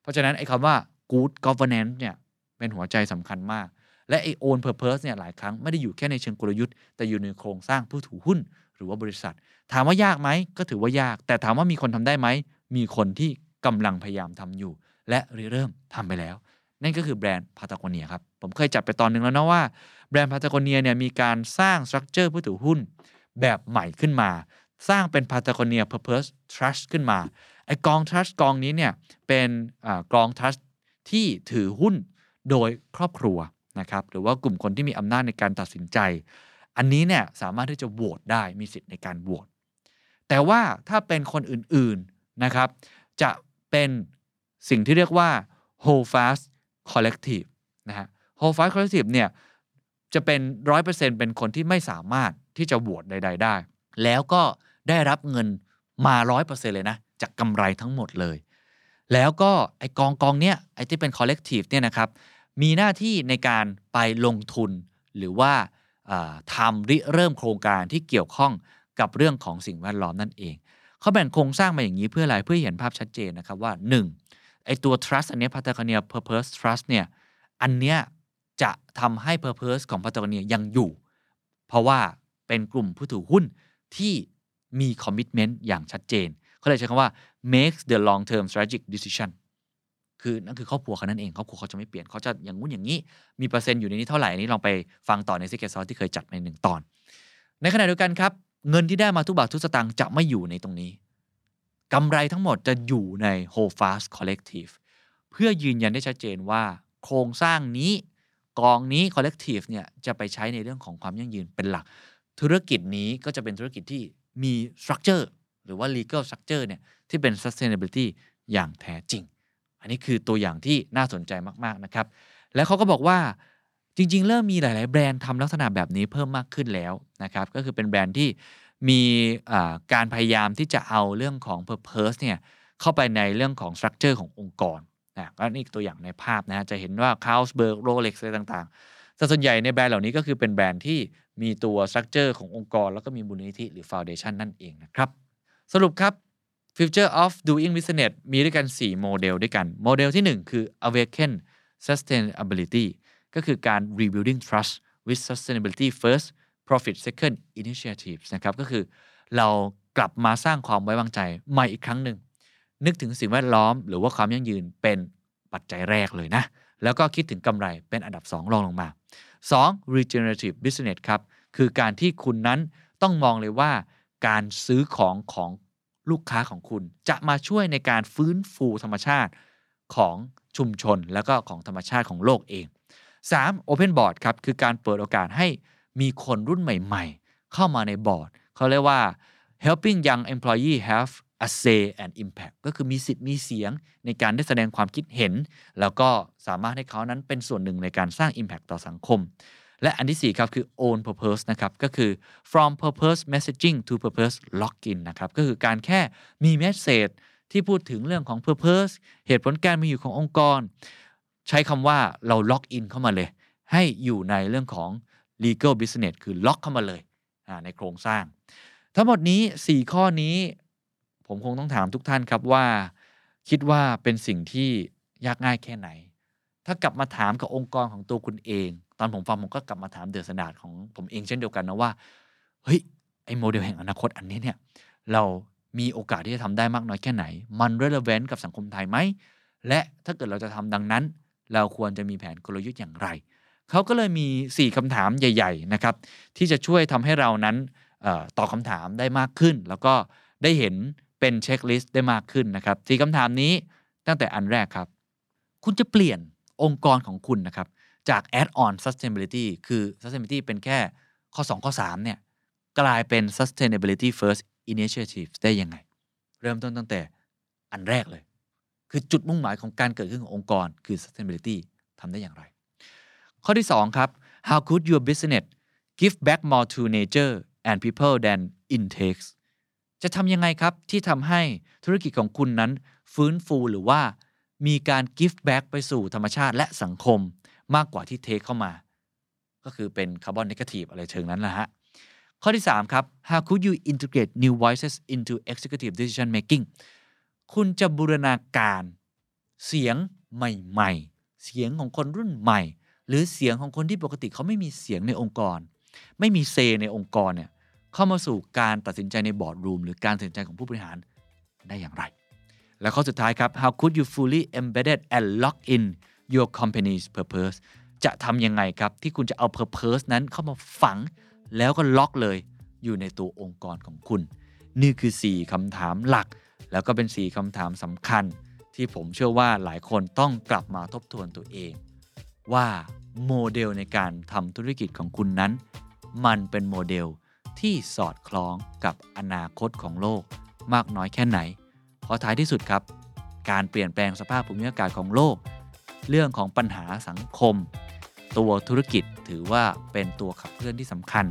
เพราะฉะนั้นไอ้คำว่า good governance เนี่ยเป็นหัวใจสำคัญมาก และไอ้ own purpose เนี่ยหลายครั้งไม่ได้อยู่แค่ในเชิงกลยุทธ์ แต่อยู่ในโครงสร้างผู้ถือหุ้น หรือว่าบริษัท ถามว่ายากไหมก็ถือว่ายาก แต่ถามว่ามีคนทำได้ไหมมีคนที่กำลังพยายามทำอยู่ และเริ่มทำไปแล้ว นั่นก็คือแบรนด์พาตาโกเนียครับ ผมเคยจัดไปตอนหนึ่งแล้วนะว่าแบรนด์พาตาโกเนียเนี่ยมีการสร้างสตรัคเจอร์ผู้ถือหุ้นแบบใหม่ขึ้นมา สร้างเป็นพาตาโกเนีย Purpose Trust ขึ้นมาไอกอง Trust กองนี้เนี่ยเป็นกอง Trust ที่ถือหุ้นโดยครอบครัวนะครับหรือว่ากลุ่มคนที่มีอำนาจในการตัดสินใจ อันนี้เนี่ยสามารถที่จะโหวตได้มีสิทธิ์ในการโหวตแต่ว่าถ้าเป็นคนอื่นๆนะครับ จะเป็นสิ่งที่เรียกว่า hold fast collective นะฮะ hold fast collective เนี่ยจะเป็นร้อยเปอร์เซ็นเป็นคนที่ไม่สามารถที่จะโหวตใด ๆ ได้ แล้วก็ได้รับเงินมาร้อยเปอร์เซ็นเลยนะ จากกำไรทั้งหมดเลย แล้วก็ไอกองกองเนี้ยไอที่เป็น collective เนี่ยนะครับมีหน้าที่ในการไปลงทุนหรือว่าทำริเริ่มโครงการที่เกี่ยวข้องกับเรื่องของสิ่งแวดล้อมนั่นเอง เขาแบ่งโครงสร้างมาอย่างนี้เพื่ออะไรเพื่อเห็นภาพชัดเจนนะครับว่า 1. ไอตัว trust อันนี้พัตตาเนีย purpose trust เนี่ยอันเนี้ยจะทำให้ Purpose ของพัตตาเนียยังอยู่ เพราะว่าเป็นกลุ่มผู้ถือหุ้นที่มี commitment อย่างชัดเจน เขาเลยใช้คำว่า makes the long term strategic decision คือนั่นคือครอบครัวเขานั่นเอง ครอบครัวเขาจะไม่เปลี่ยนเขาจะอย่างงู้นอย่างนี้ มีเปอร์เซ็นต์อยู่ในนี้เท่าไหร่นี้ลองไปฟังต่อในซิกเก็ตซอสที่เคยจัดในหนึ่งตอน ในขณะเดียวกันครับ เงินที่ได้มาทุกบาททุกสตางค์จะไม่อยู่ในตรงนี้ กำไรทั้งหมดจะอยู่ใน Hold Fast Collective เพื่อยืนยันได้ชัดเจนว่าโครงสร้างนี้กองนี้ collective เนี่ยจะไปใช้ในเรื่องของความยั่งยืนเป็นหลัก ธุรกิจนี้ก็จะเป็นธุรกิจที่มี structure หรือว่า legal structure เนี่ยที่เป็น sustainability อย่างแท้จริง อันนี้คือตัวอย่างที่น่าสนใจมาก ๆ นะครับ แล้วเขาก็บอกว่าจริง ๆ เริ่มมีหลาย ๆ แบรนด์ทำลักษณะแบบนี้เพิ่มมากขึ้นแล้วนะครับ ก็คือเป็นแบรนด์ที่ มีการพยายามที่จะเอาเรื่องของ purpose เนี่ยเข้าไปในเรื่องของ structure ขององค์กรนะก็นี่ตัวอย่างในภาพนะจะเห็นว่าคา r สเบิร์กโรเล็กอะไรต่างๆแต่ส่วนใหญ่ในแบรนด์เหล่านี้ก็คือเป็นแบรนด์ที่มีตัว structure ขององค์กร แล้วก็มีมูลนิธิหรือ foundation นั่นเองนะครับ สรุปครับ Future of Doing Business มีด้วยกัน 4 โมเดลด้วยกัน โมเดลที่ 1 คือ Awaken Sustainability ก็คือการ Rebuilding Trust with Sustainability First Profit Second Initiatives นะครับก็คือเรากลับมาสร้างความไว้วางใจใหม่อีกครั้งหนึ่ง นึกถึงสิ่งแวดล้อมหรือว่าความยั่งยืนเป็นปัจจัยแรกเลยนะ แล้วก็คิดถึงกำไรเป็นอันดับ 2 รองลงมา 2. regenerative business ครับคือการที่คุณนั้นต้องมองเลยว่า การซื้อของของลูกค้าของคุณ จะมาช่วยในการฟื้นฟูธรรมชาติของชุมชน แล้วก็ของธรรมชาติของโลกเอง 3. open board ครับคือการเปิดโอกาสให้ มีคนรุ่นใหม่ๆ เข้ามาในบอร์ด เขาเรียกว่า helping young employee have a say and impact ก็คือมีสิทธิ์มีเสียงในการได้แสดงความคิดเห็น แล้วก็สามารถให้เขานั้นเป็นส่วนหนึ่งในการสร้าง impact ต่อสังคม และอันที่ 4 ครับ คือ own purpose นะครับ ก็คือ from purpose messaging to purpose login นะครับ ก็คือการแค่มี message ที่พูดถึงเรื่องของ purpose เหตุผลการมีอยู่ขององค์กร ใช้คำว่าเรา log in เข้ามาเลย ให้อยู่ในเรื่องของ legal business คือล็อกเข้ามาเลยในโครงสร้าง ทั้งหมดนี้ 4 ข้อนี้ ผมคงต้องถามทุกท่านครับว่า คิดว่าเป็นสิ่งที่ยากง่ายแค่ไหน ถ้ากลับมาถามกับองค์กรของตัวคุณเอง ตอนผมฟังผมก็กลับมาถามเดือดสนาดของผมเองเช่นเดียวกันนะว่าเฮ้ยไอ้โมเดลแห่งอนาคตอันนี้เนี่ยเรามีโอกาสที่จะทำได้มากน้อยแค่ไหน มัน relevant กับสังคมไทยไหม และถ้าเกิดเราจะทำดังนั้น เราควรจะมีแผนกลยุทธ์อย่างไร เขาก็เลยมี 4คำถามใหญ่ ๆ นะครับ ที่จะช่วยทำให้เรานั้นตอบคาถามได้มากขึ้น แล้วก็ได้เห็นเป็นเช็คลิสต์ได้มากขึ้นนะครับสี่คำถามนี้ตั้งแต่อันแรกครับ คุณจะเปลี่ยนองค์กรของคุณนะครับ จาก add on sustainability คือ sustainability เป็นแค่ข้อ 2 ข้อ 3 เนี่ย กลายเป็น sustainability first initiative ได้ยังไง เริ่มต้นตั้งแต่อันแรกเลย คือจุดมุ่งหมายของการเกิดขึ้นขององค์กรคือ sustainability ทำได้อย่างไร ข้อที่ 2 ครับ how could your business give back more to nature and people than it takes จะทำยังไงครับ ที่ทำให้ธุรกิจของคุณนั้น ฟื้นฟูหรือว่ามีการ give back ไปสู่ธรรมชาติและสังคมมากกว่าที่เทคเข้ามา ก็คือเป็นคาร์บอนเกทีฟอะไรเชิงนั้นแหละฮะ ข้อที่ 3 ครับ how could you integrate new voices into executive decision making คุณจะบูรณาการเสียงใหม่ ๆ เสียงของคนรุ่นใหม่ หรือเสียงของคนที่ปกติเขาไม่มีเสียงในองค์กร ไม่มีเซในองค์กรเนี่ยเข้ามาสู่การตัดสินใจในบอร์ดรูมหรือการตัดสินใจของผู้บริหารได้อย่างไร และข้อสุดท้ายครับ how could you fully embedded and lock in your company's purpose จะทำยังไงครับ ที่คุณจะเอา purpose นั้นเข้ามาฝังแล้วก็ล็อกเลยอยู่ในตัวองค์กรของคุณ นี่คือ 4คำถามหลัก แล้วก็เป็น 4คำถามสำคัญ ที่ผมเชื่อว่าหลายคนต้องกลับมาทบทวนตัวเอง ว่า โมเดลในการทำธุรกิจของคุณนั้น มันเป็นโมเดลที่สอดคล้องกับอนาคตของโลกมากน้อยแค่ไหน เพราะท้ายที่สุดครับ การเปลี่ยนแปลงสภาพภูมิอากาศของโลก เรื่องของปัญหาสังคม ตัวธุรกิจถือว่าเป็นตัวขับเคลื่อนที่สำคัญ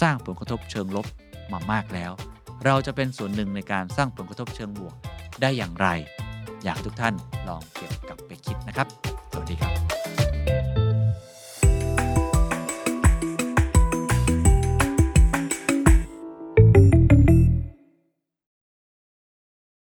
สร้างผลกระทบเชิงลบมามากแล้ว เราจะเป็นส่วนหนึ่งในการสร้างผลกระทบเชิงบวกได้อย่างไร อยากทุกท่านลองเก็บกลับไปคิดนะครับ สวัสดีครับ